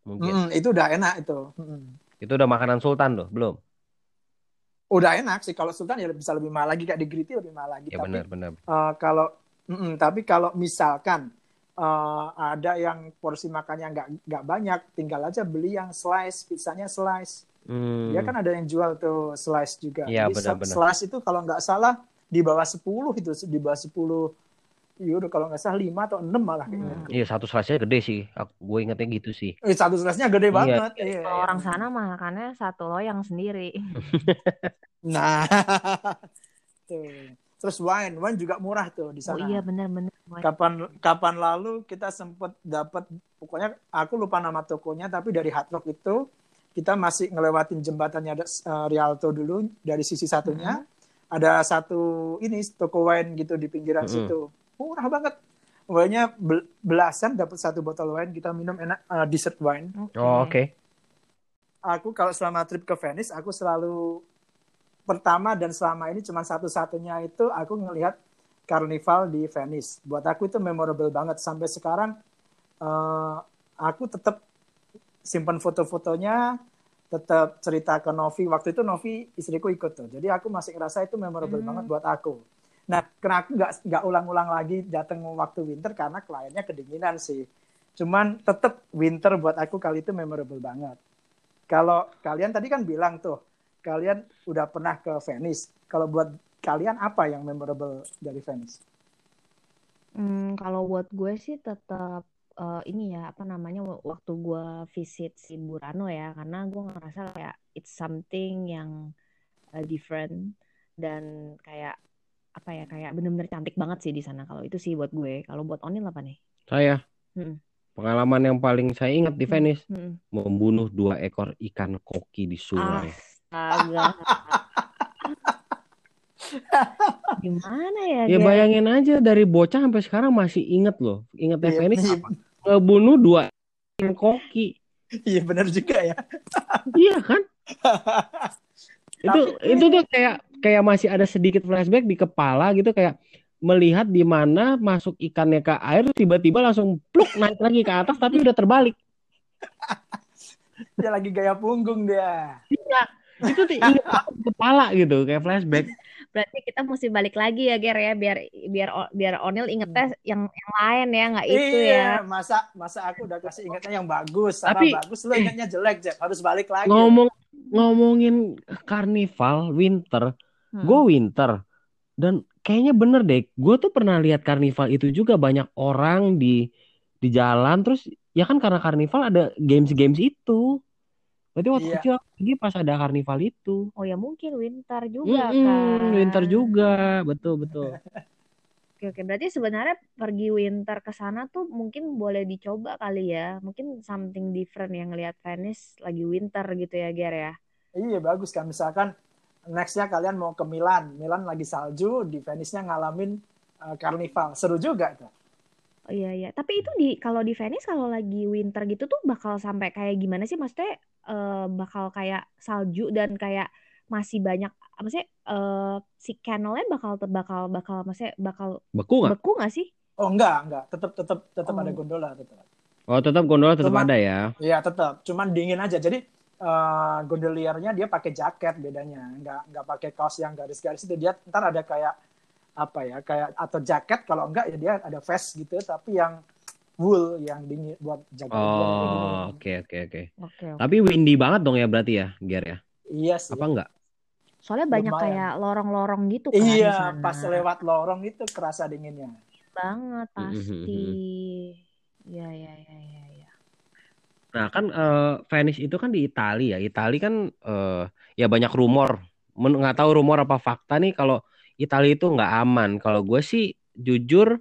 Mungkin. Mm, itu udah enak itu Mm. Itu udah makanan sultan loh, belum? Udah enak sih kalau sultan ya bisa lebih mahal lagi kayak di Griti lebih mahal lagi Ya tapi benar, benar. uh, kalau mm, tapi kalau misalkan uh, ada yang porsi makannya nggak nggak banyak tinggal aja beli yang slice pizzanya slice Hmm. Dia kan ada yang jual tuh slice juga. Iya, Jadi benar-benar. slice itu kalau nggak salah di bawah 10 itu di bawah 10 euro kalau nggak salah 5 atau 6 malah kayaknya. Hmm. Iya, satu slice-nya gede sih. Aku, gue ingetnya gitu sih. Eh, satu slice-nya gede Iya. banget. Iya, Kalau iya. orang sana makannya satu loyang sendiri. <laughs> Nah. <laughs> tuh. Terus wine, wine juga murah tuh di Oh sana. iya benar-benar. Kapan kapan lalu kita sempet dapat pokoknya aku lupa nama tokonya tapi dari Hard Rock itu kita masih ngelewatin jembatannya ada uh, Rialto dulu dari sisi satunya. Ada satu ini toko wine gitu di pinggiran Mm-mm. situ. Murah banget. Pokoknya bel- belasan dapat satu botol wine kita minum enak uh, dessert wine. Oh, oke. Aku kalau selama trip ke Venice aku selalu pertama dan selama ini cuma satu-satunya itu aku ngelihat karnival di Venice. Buat aku itu memorable banget sampai sekarang eh, aku tetap simpan foto-fotonya, tetap cerita ke Novi. Waktu itu Novi istriku ikut tuh. Jadi aku masih ngerasa itu memorable Hmm. banget buat aku. Nah, nggak nggak ulang-ulang lagi datang waktu winter karena kliennya kedinginan sih. Cuman tetap winter buat aku kali itu memorable banget. Kalau kalian tadi kan bilang tuh, kalian udah pernah ke Venice. Kalau buat kalian apa yang memorable dari Venice? Hmm, kalau buat gue sih tetap eh, ini ya apa namanya wa- waktu gue visit si Burano ya karena gue ngerasa kayak it's something yang eh, different dan kayak apa ya kayak bener-bener cantik banget sih di sana kalau itu sih buat gue kalau buat Onil apa nih? Saya Mm. pengalaman yang paling saya ingat di Venice Mm-mm. membunuh dua ekor ikan koki di sungai. Astaga. <laughs> Gimana ya, Ya Ger? bayangin aja dari bocah sampai sekarang masih inget loh. Ingetnya Iya, Venice iya. apa? Ngebunuh dua ikan koki. Iya benar juga ya. Iya kan? <laughs> Itu Tapi- itu tuh kayak kayak masih ada sedikit flashback di kepala gitu kayak melihat di mana masuk ikannya ke air tiba-tiba langsung pluk naik lagi ke atas tapi udah terbalik. Dia lagi gaya punggung dia. Itu tuh inget banget di kepala gitu kayak flashback. Berarti kita mesti balik lagi ya, Ger ya, biar biar biar Onil ingetnya yang yang lain ya, nggak itu ya. iya, masa masa aku udah kasih ingatnya yang bagus, sama Tapi- bagus lo ingatnya jelek, Jack. Harus balik lagi. Ngomong ngomongin karnival winter, Hmm. gue winter dan kayaknya bener deh. Gue tuh pernah lihat karnival itu juga banyak orang di di jalan terus ya kan karena karnival ada games-games itu. Berarti waktu Iya. kecil lagi pas ada karnival itu. Oh ya mungkin winter juga Mm-mm, kan. winter juga, betul betul. <laughs> Oke, oke. Berarti sebenarnya pergi winter ke sana tuh mungkin boleh dicoba kali ya. Mungkin something different yang lihat Venice lagi winter gitu ya, Ger ya. Iya bagus kan. Misalkan nextnya kalian mau ke Milan, Milan lagi salju, di Venice-nya ngalamin uh, karnival. Seru juga tuh. Oh iya iya. Tapi itu di kalau di Venice kalau lagi winter gitu tuh bakal sampai kayak gimana sih? Maksudnya eh, bakal kayak salju dan kayak masih banyak apa sih eh, si canalnya bakal bakal bakal maksudnya bakal Beku nggak? beku nggak sih? Oh enggak, enggak. Tetap tetap tetap Oh. ada gondola tetap. Oh tetap gondola tetap Cuman- ada ya. Iya tetap, cuman dingin aja. Jadi eh, gondoliernya dia pakai jaket bedanya, nggak nggak pakai kaos yang garis-garis itu. Dia ntar ada kayak apa ya, kayak atau jaket kalau enggak ya dia ada vest gitu, tapi yang wool yang dingin buat dingin. Oh oke oke oke. Tapi windy banget dong ya berarti ya, Ger ya? Iya sih. Apa enggak? Soalnya banyak Lumayan. kayak lorong-lorong gitu kan Iya, sana. pas lewat lorong itu kerasa dinginnya. banget Mm-hmm, pasti. Iya iya iya iya. iya. Nah kan eh, Venice itu kan di Italia ya. Italia kan eh, ya banyak rumor. Nggak tahu rumor apa fakta nih kalau Italia itu nggak aman. Kalau gue sih jujur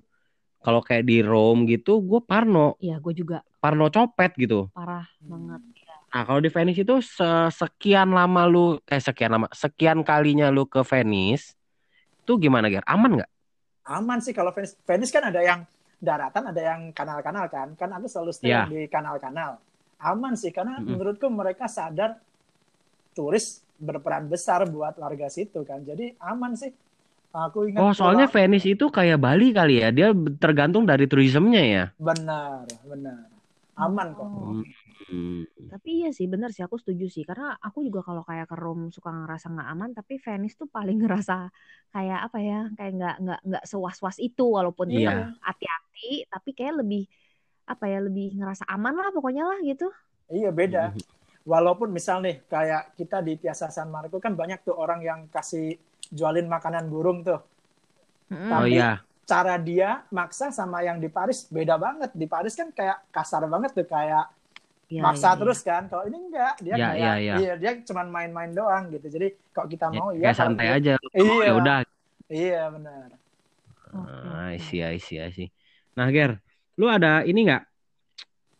kalau kayak di Rome gitu, gue parno, Iya, gue juga parno copet gitu. parah banget. Nah kalau di Venice itu se- sekian lama lu, eh sekian lama, sekian kalinya lu ke Venice, tuh gimana Ger? Aman nggak? Aman sih kalau Venice, Venice kan ada yang daratan, ada yang kanal-kanal kan. Kan aku selalu stay Iya. di kanal-kanal. Aman sih karena Mm-mm. menurutku mereka sadar turis berperan besar buat warga situ kan. Jadi aman sih. Aku ingat Oh soalnya pulau- Venice itu kayak Bali kali ya, dia tergantung dari turismenya ya. benar, benar. Aman kok. Oh. Hmm. Tapi iya sih bener sih aku setuju sih karena aku juga kalau kayak ke Rome suka ngerasa nggak aman tapi Venice tuh paling <laughs> ngerasa kayak apa ya kayak nggak nggak nggak sewas-was itu walaupun Iya. tetap hati-hati tapi kayak lebih apa ya lebih ngerasa aman lah pokoknya lah gitu. Iya beda. Walaupun misal nih kayak kita di Piazza San Marco kan banyak tuh orang yang kasih jualin makanan burung tuh. Oh Tapi- iya. Cara dia maksa sama yang di Paris beda banget. Di Paris kan kayak kasar banget tuh kayak Iya, maksa iya, terus kan. Kalau ini enggak, dia Iya, kayak iya, iya. iya dia cuman main-main doang gitu. Jadi kalau kita Ya, mau ya kayak santai aja. Iya. Ya udah. Iya benar. Oke, Ah, I oke. see, I see, I see. Nah, Ger, lu ada ini nggak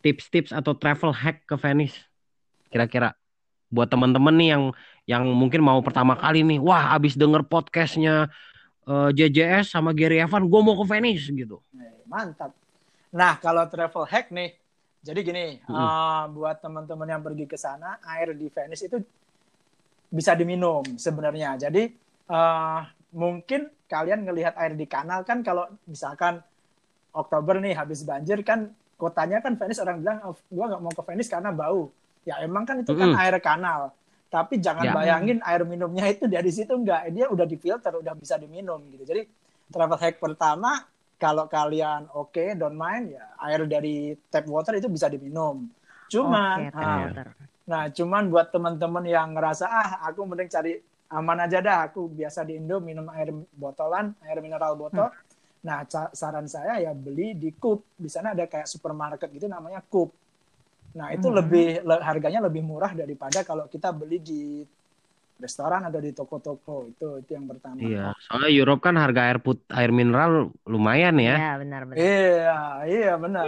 tips-tips atau travel hack ke Venice? Kira-kira buat teman-teman nih yang yang mungkin mau pertama kali nih, wah abis denger podcastnya uh, JJS sama Gary Evan, gue mau ke Venice gitu. Mantap. Nah kalau travel hack nih, jadi gini, hmm. uh, buat teman-teman yang pergi ke sana, air di Venice itu bisa diminum sebenarnya. Jadi uh, mungkin kalian ngelihat air di kanal kan kalau misalkan Oktober nih habis banjir kan kotanya kan Venice orang bilang oh, gue nggak mau ke Venice karena bau. Ya emang kan itu kan mm. air kanal. Tapi jangan ya. bayangin air minumnya itu dari situ enggak. Dia udah difilter, udah bisa diminum gitu. Jadi travel hack pertama kalau kalian oke okay, don't mind ya air dari tap water itu bisa diminum. Cuman okay, nah, nah cuman buat teman-teman yang ngerasa ah aku mending cari aman aja dah aku biasa di Indo minum air botolan air mineral botol hmm. Nah saran saya ya beli di Coop. Di sana ada kayak supermarket gitu namanya Coop. Nah itu hmm. lebih le, harganya lebih murah daripada kalau kita beli di restoran atau di toko-toko. Itu itu yang pertama. Iya soalnya Europe kan harga air put air mineral lumayan ya. Iya benar benar. Iya iya benar.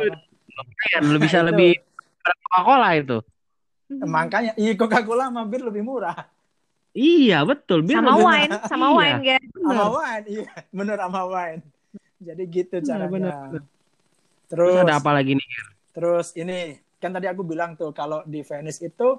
Lumayan. Lu bisa lebih Coca-Cola itu. Makanya iya Coca-Cola mampir lebih murah. Iya betul. Biar sama wine, sama iya. wine kan. Sama wine, iya. Bener sama wine. Jadi gitu iya, caranya. Bener, bener. Terus, Terus ada apa lagi nih? Terus ini kan tadi aku bilang tuh kalau di Venice itu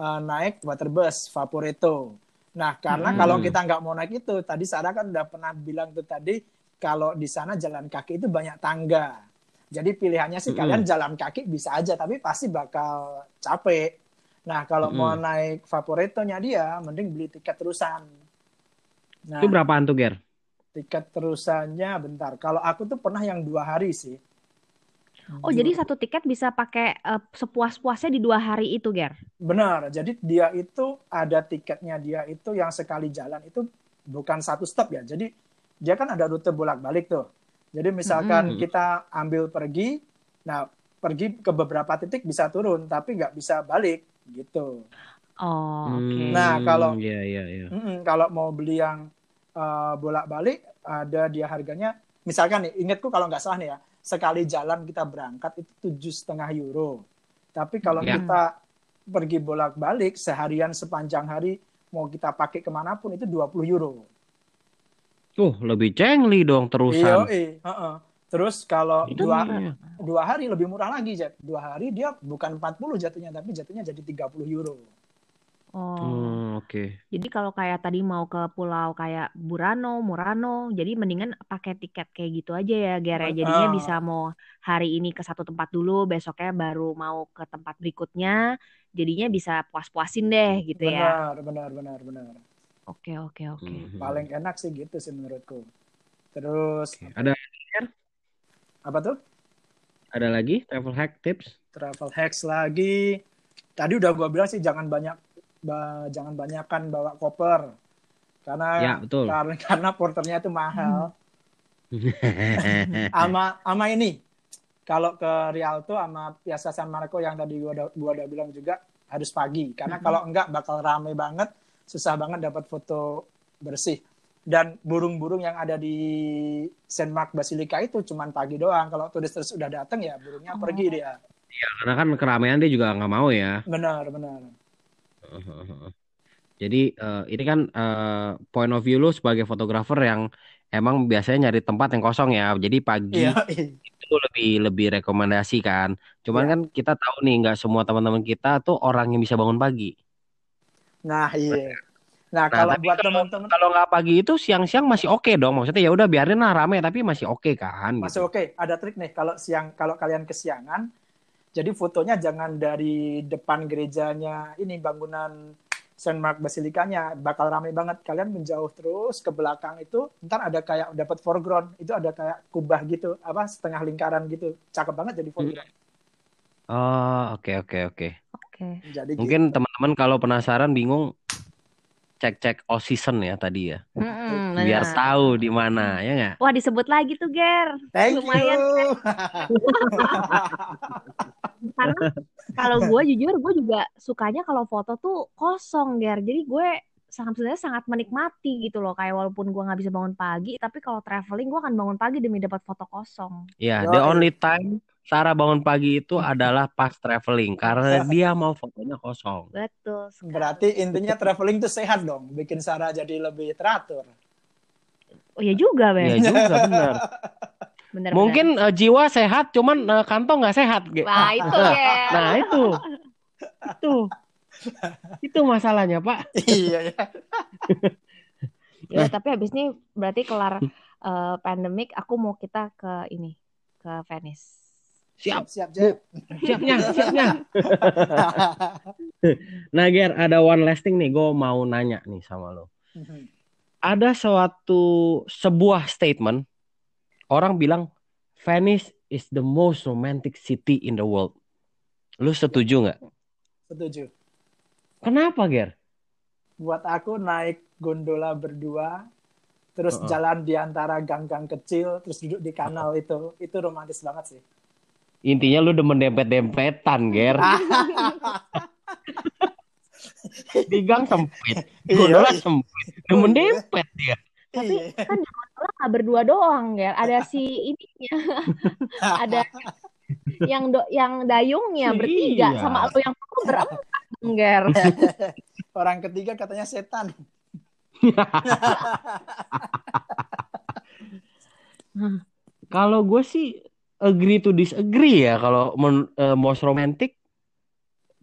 uh, naik water bus Vaporetto. Nah karena hmm. kalau kita nggak mau naik itu, tadi Sarah kan udah pernah bilang tuh tadi kalau di sana jalan kaki itu banyak tangga. Jadi pilihannya sih hmm. kalian jalan kaki bisa aja, tapi pasti bakal capek. Nah, kalau hmm. mau naik Vaporetonya dia, mending beli tiket terusan. Nah, itu berapaan tuh, Ger? Tiket terusannya, bentar. Kalau aku tuh pernah yang dua hari sih. Oh, dua. jadi satu tiket bisa pakai uh, sepuas-puasnya di dua hari itu, Ger? Benar. Jadi dia itu ada tiketnya dia itu yang sekali jalan itu bukan satu stop ya. Jadi dia kan ada rute bolak-balik tuh. Jadi misalkan hmm. kita ambil pergi, nah pergi ke beberapa titik bisa turun, tapi nggak bisa balik gitu. Oh, oke. Okay. Nah, kalau yeah, yeah, yeah. Mm, kalau mau beli yang uh, bolak-balik ada dia harganya misalkan nih, ingatku kalau nggak salah nih ya, sekali jalan kita berangkat itu tujuh setengah euro. Tapi kalau yeah. kita pergi bolak-balik seharian sepanjang hari mau kita pakai ke mana pun itu 20 euro. Tuh, lebih cengli dong terusan. Iya, uh -uh. Terus kalau itu dua, dua hari lebih murah lagi, Jet. Dua hari dia bukan 40 jatuhnya, tapi jatuhnya jadi 30 euro. Oh, hmm, oke. Okay. Jadi kalau kayak tadi mau ke pulau kayak Burano, Murano, jadi mendingan pakai tiket kayak gitu aja ya, Gere. Jadinya uh. bisa mau hari ini ke satu tempat dulu, besoknya baru mau ke tempat berikutnya. Jadinya bisa puas-puasin deh gitu benar, ya. Benar, benar, benar, benar. Oke, oke, oke. Hmm. Paling enak sih gitu sih menurutku. Terus okay. ada apa tuh? Ada lagi travel hack tips? Travel hacks lagi. Tadi udah gue bilang sih jangan banyak jangan banyakkan bawa koper. Karena ya, betul. karena <laughs> karena porternya itu mahal. <laughs> ama ama ini kalau ke Rialto sama Piazza San Marco yang tadi gua, gua udah bilang juga harus pagi karena kalau enggak bakal rame banget susah banget dapat foto bersih dan burung-burung yang ada di Saint Mark Basilica itu cuma pagi doang. Kalau turis terus udah datang ya burungnya oh. pergi dia. Iya, karena kan keramaian dia juga nggak mau ya. Benar, benar. <laughs> Jadi uh, ini kan uh, point of view lu sebagai fotografer yang emang biasanya nyari tempat yang kosong ya. Jadi pagi iya. itu lebih lebih rekomendasi kan. Cuman iya. kan kita tahu nih nggak semua teman-teman kita tuh orang yang bisa bangun pagi. Nah iya. Nah, nah kalau buat teman-teman kalau nggak pagi itu siang-siang masih oke okay dong. Maksudnya ya udah biarin lah rame tapi masih oke okay kan. Masih gitu. oke. Okay. Ada trik nih kalau siang kalau kalian kesiangan jadi fotonya jangan dari depan gerejanya ini bangunan Saint Mark Basilikanya bakal rame banget. Kalian menjauh terus ke belakang itu, ntar ada kayak dapat foreground, itu ada kayak kubah gitu, apa setengah lingkaran gitu. Cakep banget jadi foreground. Oh, oke okay, oke okay, oke. Okay. Oke. Mungkin gitu. teman-teman kalau penasaran bingung cek-cek all season ya tadi ya. Hmm, Biar benar. tahu di mana ya nggak? Wah disebut lagi tuh Ger. Thank Lumayan. You. <laughs> Karena kalau gue jujur gue juga sukanya kalau foto tuh kosong Ger. Jadi gue sangat sebenarnya sangat menikmati gitu loh. Kayak walaupun gua nggak bisa bangun pagi, tapi kalau traveling gua akan bangun pagi demi dapat foto kosong. Ya, Yoi. the only time Sarah bangun pagi itu <laughs> adalah pas traveling karena dia mau fotonya kosong. Betul. sekali. Berarti intinya traveling itu sehat dong, bikin Sarah jadi lebih teratur. Oh iya juga, Ben. Iya juga benar. <laughs> Bener, Mungkin eh, jiwa sehat, cuman eh, kantong nggak sehat. Bener. <laughs> Nah, itu ya. Nah itu, itu, itu masalahnya Pak. <laughs> iya ya. <laughs> Ya, tapi habis ini berarti kelar eh, pandemik, aku mau kita ke ini, ke Venice. Siap, siap Jeb. siapnya, siapnya. <laughs> Nah Ger, ada one last thing nih, gue mau nanya nih sama lo. Ada suatu sebuah statement orang bilang Venice is the most romantic city in the world. Lu setuju nggak? Setuju. Kenapa Ger? Buat aku naik gondola berdua, terus Heeh. jalan di antara gang-gang kecil, terus duduk di kanal itu, itu romantis banget sih. Intinya lu demen dempet-dempetan, Ger. <laughs> Di gang sempit, Iya, gondola iya. sempit, demen dempet dia. Tapi Iya. kan di gondola nggak berdua doang, ya. Ada si ininya, <laughs> ada yang do, yang dayungnya bertiga Iya. sama lu yang berempat, Ger. <laughs> Orang ketiga katanya setan. <laughs> Kalau gue sih agree to disagree ya. Kalau eh, most romantic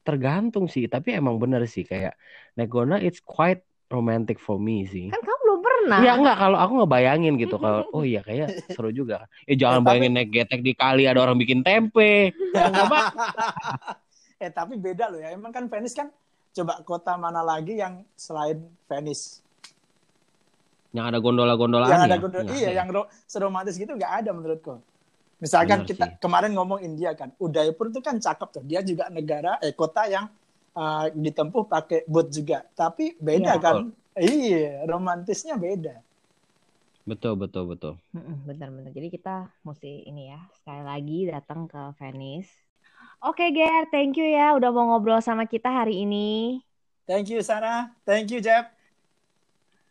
tergantung sih. Tapi emang bener sih kayak naik gondola it's quite romantic for me sih. Kan kamu belum pernah. Ya enggak kalau aku ngebayangin gitu kalau <laughs> oh iya kayak seru juga. Eh jangan tapi- bayangin naik getek di kali ada orang bikin tempe. Ya. Eh tapi beda loh ya. Emang kan Venice kan coba kota mana lagi yang selain Venice? Yang ada gondola-gondolaan yang ada ya? gondola, Enggak iya ada. yang ro- seromantis gitu nggak ada menurutku. Misalkan Benar kita sih. kemarin ngomong India kan, Udaipur itu kan cakep tuh. Dia juga negara eh kota yang uh, ditempuh pakai boat juga. Tapi beda Iya. kan? Iya, romantisnya beda. Betul, betul, betul. Benar-benar. Jadi kita mesti ini ya, sekali lagi datang ke Venice. Oke, Ger, thank you ya udah mau ngobrol sama kita hari ini. Thank you Sarah, thank you Jeb.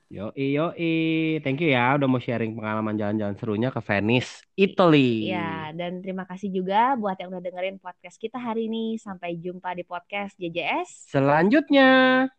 Yoi, yoi. Thank you ya udah mau sharing pengalaman jalan-jalan serunya ke Venice, Italy. Ya, dan terima kasih juga buat yang udah dengerin podcast kita hari ini. Sampai jumpa di podcast JJS. Selanjutnya.